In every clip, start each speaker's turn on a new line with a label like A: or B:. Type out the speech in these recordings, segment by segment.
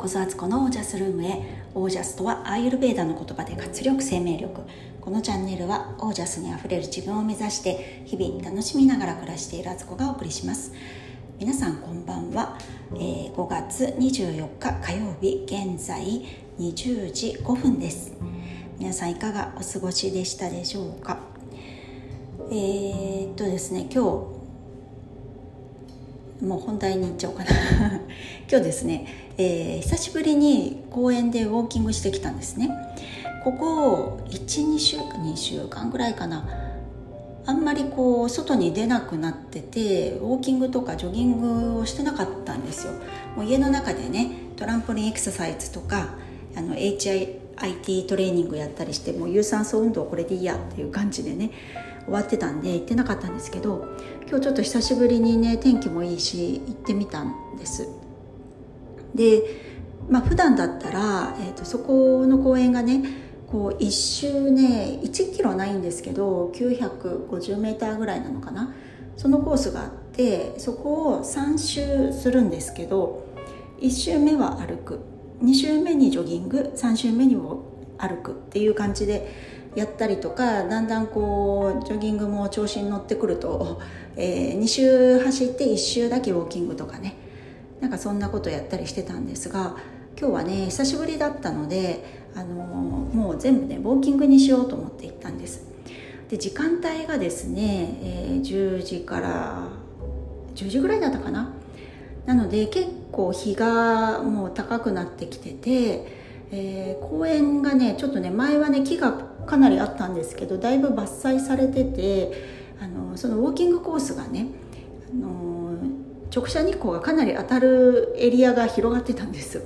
A: 小津敦子のオージャスルームへオージャスとはアーユルベーダの言葉で活力生命力。このチャンネルはオージャスにあふれる自分を目指して日々楽しみながら暮らしている敦子がお送りします。皆さんこんばんは、えー、5月24日火曜日現在20時5分です。皆さんいかがお過ごしでしたでしょうか？えー、っとですね今日もう本題に行っちゃおうかな。今日ですね、えー、久しぶりに公園でウォーキングしてきたんですね。ここ12週間2週間ぐらいかな。あんまりこう外に出なくなっててウォーキングとかジョギングをしてなかったんですよ。もう家の中でねトランポリンエクササイズとかあの HIIT トレーニングやったりしてもう有酸素運動これでいいやっていう感じでね。終わってたんで行ってなかったんですけど今日ちょっと久しぶりにね天気もいいし行ってみたんです。でまあ普段だったら、えーと、そこの公園がねこう一周ね1キロないんですけど950メーターぐらいなのかな？そのコースがあってそこを3周するんですけど1周目は歩く。2周目にジョギング3周目にも歩くっていう感じでやったりとかだんだんこうジョギングも調子に乗ってくると、えー、2周走って1周だけウォーキングとかね。なんかそんなことやったりしてたんですが今日はね久しぶりだったので、あのー、もう全部ねウォーキングにしようと思って行ったんです。で時間帯がですね、えー、10時から10時ぐらいだったかな。なので結構日がもう高くなってきててえー、公園がねちょっとね前はね木がかなりあったんですけどだいぶ伐採されててあのそのウォーキングコースがねあの直射日光がかなり当たるエリアが広がってたんです。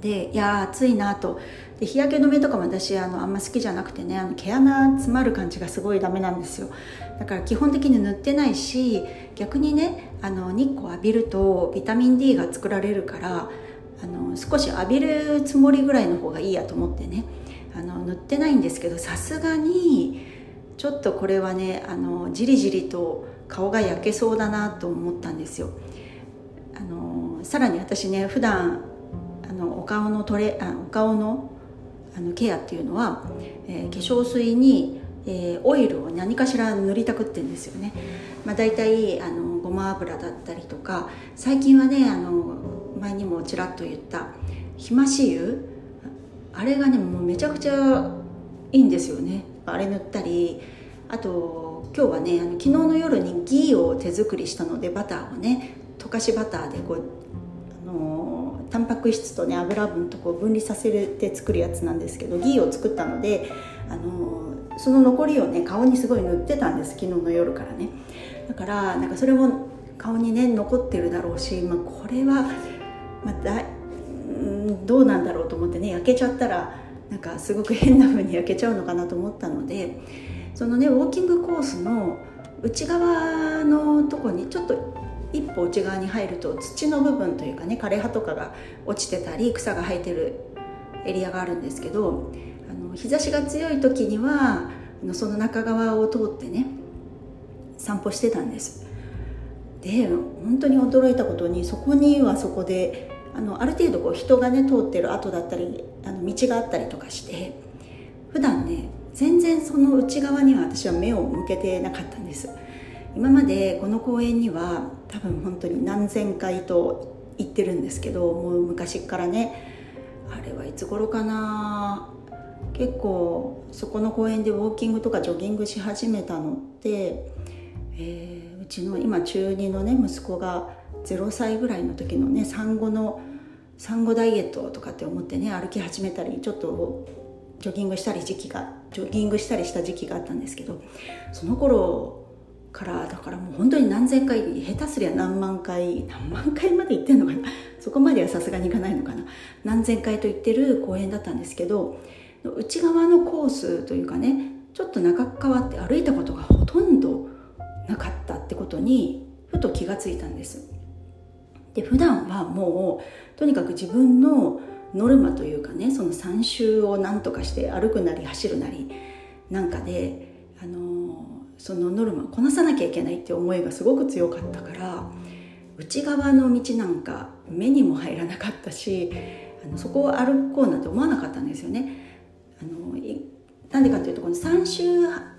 A: でいや暑いなと。で日焼け止めとかも私あのあんま好きじゃなくてねあの毛穴詰まる感じがすごいダメなんですよ。だから基本的に塗ってないし逆にねあの日光浴びるとビタミン D が作られるからあの少し浴びるつもりぐらいの方がいいやと思ってね。あの塗ってないんですけどさすがにちょっとこれはねあのじりじりと顔が焼けそうだなと思ったんですよ。あのさらに私ね普段あのお顔のトレあお顔のあのケアっていうのは、えー、化粧水に、えー、オイルを何かしら塗りたくってんですよね、まあ、大体あのごま油だったりとか最近はねあの前にもちらっと言ったひまし油あれがねもうめちゃくちゃいいんですよね。あれ塗ったりあと今日はねあの昨日の夜にギーを手作りしたのでバターをね溶かしバターでこうあのタンパク質とね油分とこう分離させて作るやつなんですけどギーを作ったのであのその残りをね顔にすごい塗ってたんです昨日の夜からね。だからなんかそれも顔にね残ってるだろうし、まあ、これはまたどうなんだろうと思ってね焼けちゃったらなんかすごく変な風に焼けちゃうのかなと思ったのでそのねウォーキングコースの内側のとこにちょっと一歩内側に入ると土の部分というかね枯れ葉とかが落ちてたり草が生えてるエリアがあるんですけどあの日差しが強い時にはその中側を通ってね散歩してたんです。で本当に驚いたことにそこにはそこであのある程度こう人がね通ってる跡だったりあの道があったりとかして普段ね全然その内側には私は目を向けてなかったんです。今までこの公園には多分本当に何千回と行ってるんですけどもう昔からねあれはいつ頃かな。結構そこの公園でウォーキングとかジョギングし始めたのって、えー、うちの今中2のね息子が0歳ぐらいの時のね産後の産後ダイエットとかって思ってね歩き始めたりちょっとジョギングしたり時期がジョギングしたりした時期があったんですけどその頃からだからもう本当に何千回下手すりゃ何万回何万回まで行ってんのかな？そこまではさすがに行かないのかな？何千回と行ってる公園だったんですけど内側のコースというかねちょっと中側って歩いたことがほとんどなかったってことにふと気がついたんです。で普段はもうとにかく自分のノルマというかねその3周を何とかして歩くなり走るなりなんかで、あのそのノルマをこなさなきゃいけないって思いがすごく強かったから内側の道なんか目にも入らなかったしあのそこを歩こうなんて思わなかったんですよね。あのなんでかというとこの3周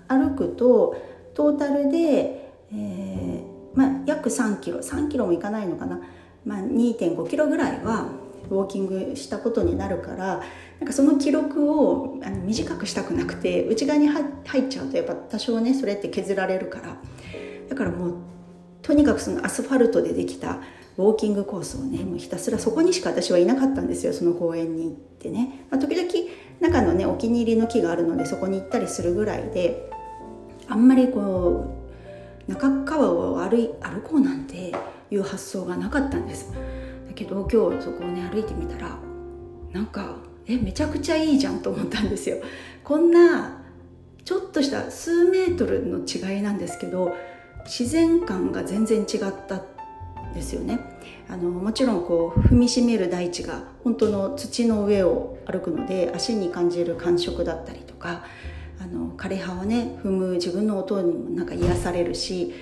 A: 歩くとトータルで、えーまあ、約3キロ3キロもいかないのかな、まあ、2.5キロぐらいはウォーキングしたことになるからなんかその記録をあの短くしたくなくて内側に入っちゃうとやっぱ多少ねそれって削られるから。だからもうとにかくそのアスファルトでできたウォーキングコースをねもうひたすらそこにしか私はいなかったんですよその公園に行ってね、まあ、時々中のねお気に入りの木があるのでそこに行ったりするぐらいであんまりこう中川を歩い歩こうなんていう発想がなかったんです。だけど今日そこをね歩いてみたらなんかえめちゃくちゃいいじゃんと思ったんですよ。こんなちょっとした数メートルの違いなんですけど自然感が全然違ったですよね。あのもちろんこう踏みしめる大地が本当の土の上を歩くので足に感じる感触だったりとかあの枯葉をね踏む自分の音にもなんか癒されるし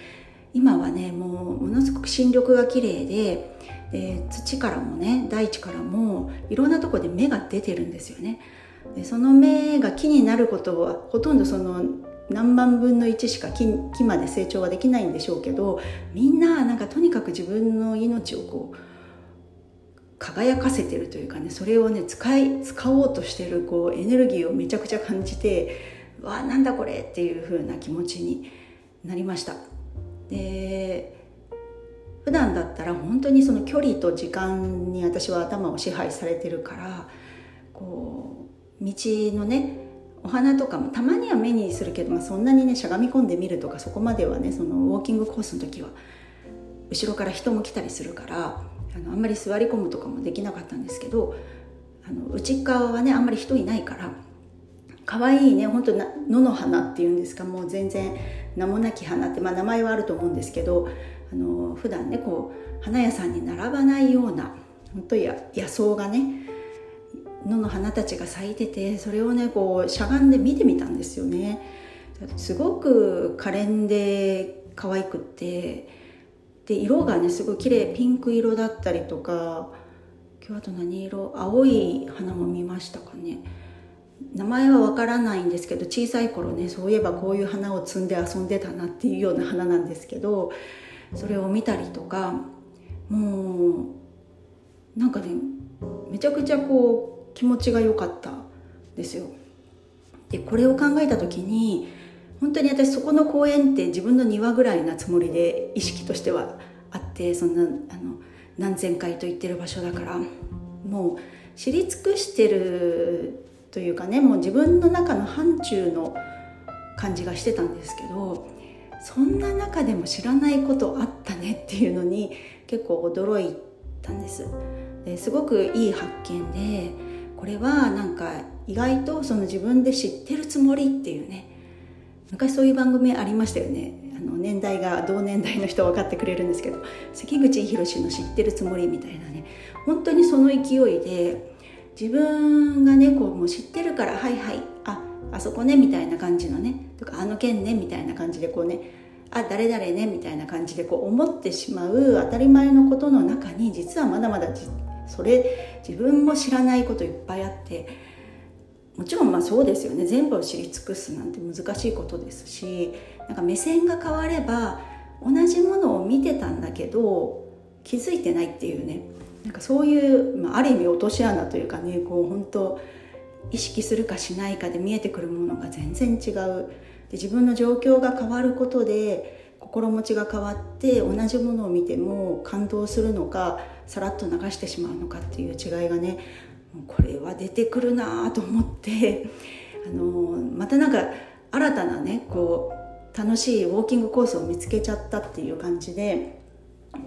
A: 今はねもうものすごく新緑が綺麗でで土からもね大地からもいろんなとこで芽が出てるんですよね。でその芽が木になることはほとんどその何万分の1しか木木まで成長はできないんでしょうけどみんななんかとにかく自分の命をこう輝かせてるというかねそれをね使い使おうとしてるこうエネルギーをめちゃくちゃ感じてわあなんだこれっていう風な気持ちになりました。で普段だったら本当にその距離と時間に私は頭を支配されてるからこう道のねお花とかもたまには目にするけど、まあ、そんなにねしゃがみ込んでみるとかそこまではねそのウォーキングコースの時は後ろから人も来たりするからあのあんまり座り込むとかもできなかったんですけどあの内側はねあんまり人いないから可愛いね本当な野の花っていうんですかもう全然名もなき花って、まあ、名前はあると思うんですけどあの普段ねこう花屋さんに並ばないような本当や野草がね野の花たちが咲いててそれをねこうしゃがんで見てみたんですよね。すごく可憐で可愛くってで色がねすごい綺麗ピンク色だったりとか今日あと何色青い花も見ましたかね。名前はわからないんですけど小さい頃ねそういえばこういう花を摘んで遊んでたなっていうような花なんですけどそれを見たりとかもうなんかねめちゃくちゃこう気持ちが良かったですよ。でこれを考えた時に本当に私そこの公園って自分の庭ぐらいなつもりで意識としてはあってそんなあの何千回と言ってる場所だからもう知り尽くしてるというかねもう自分の中の範疇の感じがしてたんですけどそんな中でも知らないことあったねっていうのに結構驚いたんです。ですごくいい発見でこれはなんか意外とその自分で知ってるつもりっていうね昔そういう番組ありましたよね。あの年代が同年代の人分かってくれるんですけど関口宏の知ってるつもりみたいなね本当にその勢いで自分がねこうもう知ってるからはいはいああそこねみたいな感じのねとかあの件ねみたいな感じでこうねあ誰々ねみたいな感じでこう思ってしまう当たり前のことの中に実はまだまだそれ自分も知らないこといっぱいあってもちろんまあそうですよね全部を知り尽くすなんて難しいことですしなんか目線が変われば同じものを見てたんだけど気づいてないっていうねなんかそういう、まあ、ある意味落とし穴というかねこう本当意識するかしないかで見えてくるものが全然違う。で自分の状況が変わることで心持ちが変わって同じものを見ても感動するのかさらっと流してしまうのかっていう違いがねこれは出てくるなと思って あのまたなんか新たなねこう楽しいウォーキングコースを見つけちゃったっていう感じで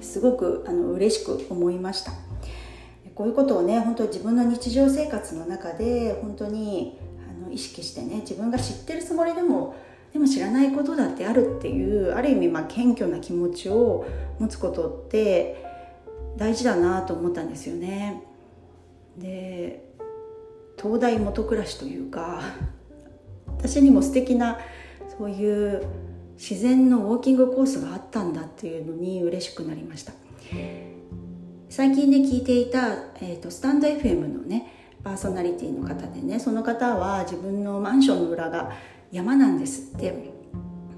A: すごくあの嬉しく思いました。こういうことをね本当自分の日常生活の中で本当にあの意識してね自分が知ってるつもりでもでも知らないことだってあるっていうある意味まあ謙虚な気持ちを持つことって大事だなと思ったんですよね。で東大元暮らしというか私にも素敵なそういう自然のウォーキングコースがあったんだっていうのに嬉しくなりました。最近ね聞いていた、えーと、スタンド FM のねパーソナリティの方でねその方は自分のマンションの裏が山なんですって。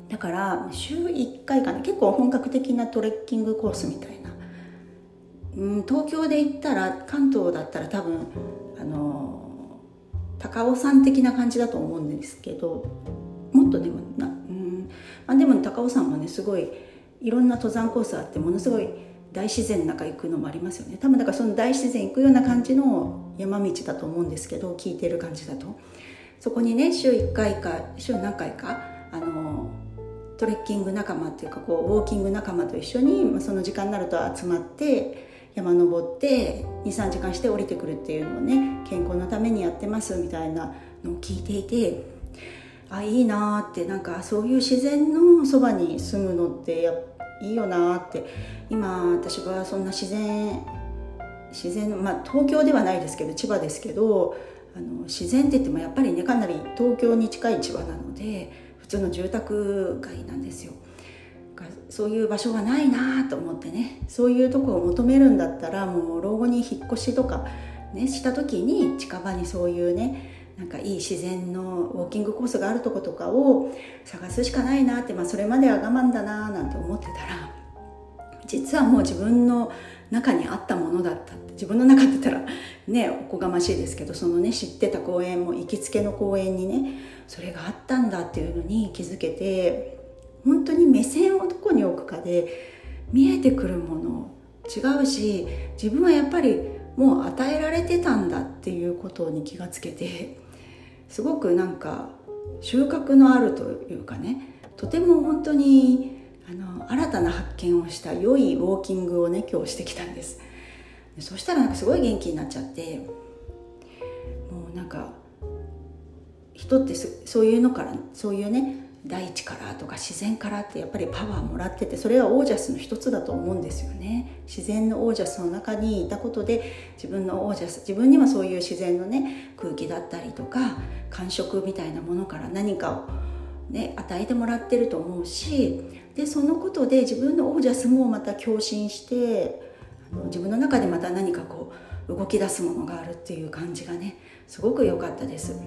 A: だから週1回かな結構本格的なトレッキングコースみたいな、うん、東京で行ったら関東だったら多分あの高尾山的な感じだと思うんですけどもっとでもな、うん。まあ、でも高尾山もねすごいいろんな登山コースあってものすごい大自然の中行くのもありますよね。多分だからその大自然行くような感じの山道だと思うんですけど聞いてる感じだと。そこにね週1回か週何回かあのトレッキング仲間っていうかこうウォーキング仲間と一緒に、まあ、その時間になると集まって山登って23時間して降りてくるっていうのをね健康のためにやってますみたいなのを聞いていてあいいなーってなんかそういう自然のそばに住むのってやっいいよなって今私はそんな自然自然まあ東京ではないですけど千葉ですけどあの自然って言ってもやっぱりねかなり東京に近い千葉なので普通の住宅街なんですよ。そういう場所がないなと思ってねそういうとこを求めるんだったらもう老後に引っ越しとかねした時に近場にそういうねなんかいい自然のウォーキングコースがあるとことかを探すしかないなって、まあ、それまでは我慢だななんて思ってたら実はもう自分の中にあったものだった自分の中って言ったらねおこがましいですけどそのね知ってた公園も行きつけの公園にねそれがあったんだっていうのに気づけて本当に目線をどこに置くかで見えてくるもの違うし自分はやっぱりもう与えられてたんだっていうことに気がつけてすごくなんか収穫のあるというかねとても本当にあの新たな発見をした良いウォーキングをね今日してきたんです。そしたらなんかすごい元気になっちゃってもうなんか人ってそういうのからそういうね大地からとか自然からってやっぱりパワーもらっててそれはオージャスの一つだと思うんですよね。自然のオージャスの中にいたことで自分のオージャス自分にはそういう自然のね空気だったりとか感触みたいなものから何かをね与えてもらってると思うしでそのことで自分のオージャスもまた共振して自分の中でまた何かこう動き出すものがあるっていう感じがねすごく良かったです。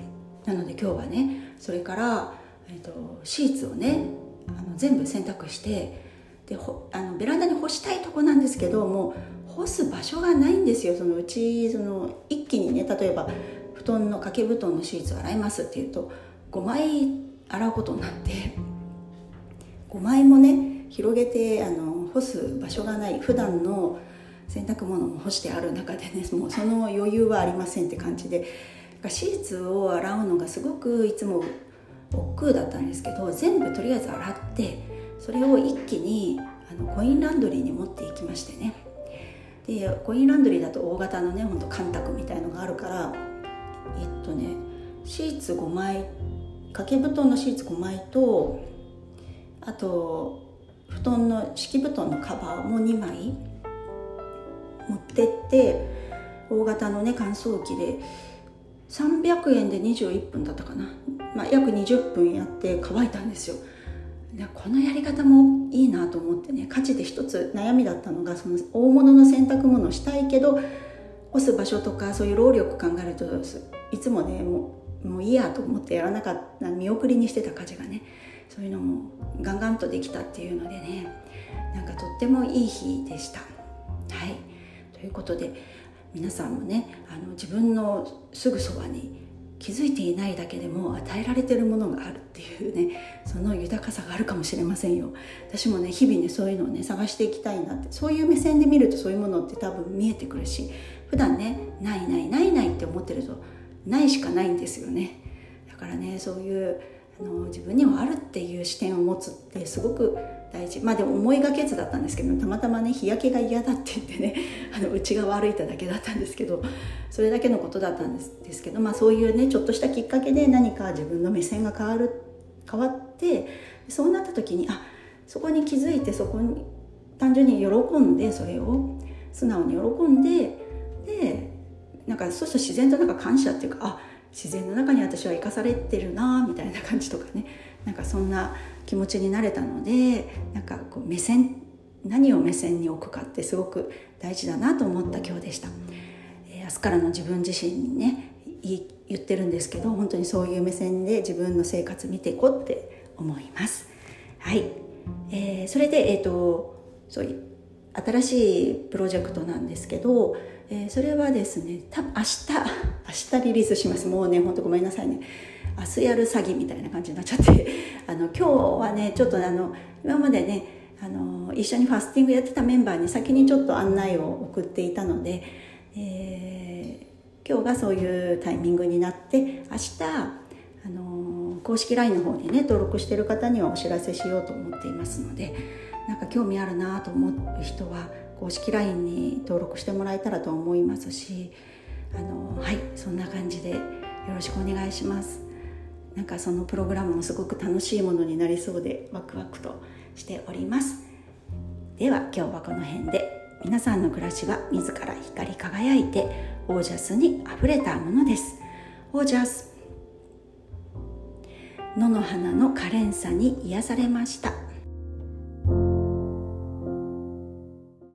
A: なので今日はねそれからえーと、シーツをねあの全部洗濯してであのベランダに干したいとこなんですけどもう干す場所がないんですよ。そのうちその一気にね例えば布団の掛け布団のシーツを洗いますっていうと5枚洗うことになって5枚もね広げてあの干す場所がない普段の洗濯物も干してある中でねもうその余裕はありませんって感じでシーツを洗うのがすごくいつも億劫だったんですけど全部とりあえず洗ってそれを一気にあのコインランドリーに持っていきましてね。でコインランドリーだと大型のねほんと干拓みたいのがあるからえっとねシーツ5枚掛け布団のシーツ5枚とあと布団の敷布団のカバーも2枚持ってって大型のね乾燥機で300円で21分だったかな、まあ、約20分やって乾いたんですよ。でこのやり方もいいなと思ってね価値で一つ悩みだったのがその大物の洗濯物をしたいけど干す場所とかそういう労力考えるといつもねもうもういいやと思ってやらなかった見送りにしてた家事がねそういうのもガンガンとできたっていうのでねなんかとってもいい日でした。はい。ということで皆さんもねあの自分のすぐそばに気づいていないだけでも与えられてるものがあるっていうねその豊かさがあるかもしれませんよ。私もね日々ねそういうのをね探していきたいなってそういう目線で見るとそういうものって多分見えてくるし普段ねないないないないって思ってるとないしかないんですよね。だからねそういうあの自分にはあるっていう視点を持つってすごく大事。まあでも思いがけずだったんですけどたまたまね日焼けが嫌だって言ってね あの内側歩いただけだったんですけどそれだけのことだったんですですけど、まあ、そういうねちょっとしたきっかけで何か自分の目線が変わる変わってそうなった時にあそこに気づいてそこに単純に喜んでそれを素直に喜んででなんかそうすると自然となんか感謝っていうかあ自然の中に私は生かされてるなみたいな感じとかね。なんかそんな気持ちになれたのでなんかこう目線何を目線に置くかってすごく大事だなと思った今日でした、えー、明日からの自分自身にね言ってるんですけど本当にそういう目線で自分の生活見ていこうって思います。はい、えー、それでえっ、ー、とそういう新しいプロジェクトなんですけど、えー、それはですね多分明日明日リリースします。もうねほんとごめんなさいね。明日やる詐欺みたいな感じになっちゃって。あの今日はねちょっとあの今までねあの一緒にファスティングやってたメンバーに先にちょっと案内を送っていたので、えー、今日がそういうタイミングになって明日あの公式 LINE の方にね登録してる方にはお知らせしようと思っていますのでなんか興味あるなと思う人は公式 LINE に登録してもらえたらと思いますしあのはいそんな感じでよろしくお願いします。なんかそのプログラムもすごく楽しいものになりそうでワクワクとしております。では今日はこの辺で皆さんの暮らしは自ら光り輝いてオージャスにあふれたものです。オージャス野の花の可憐さに癒されました。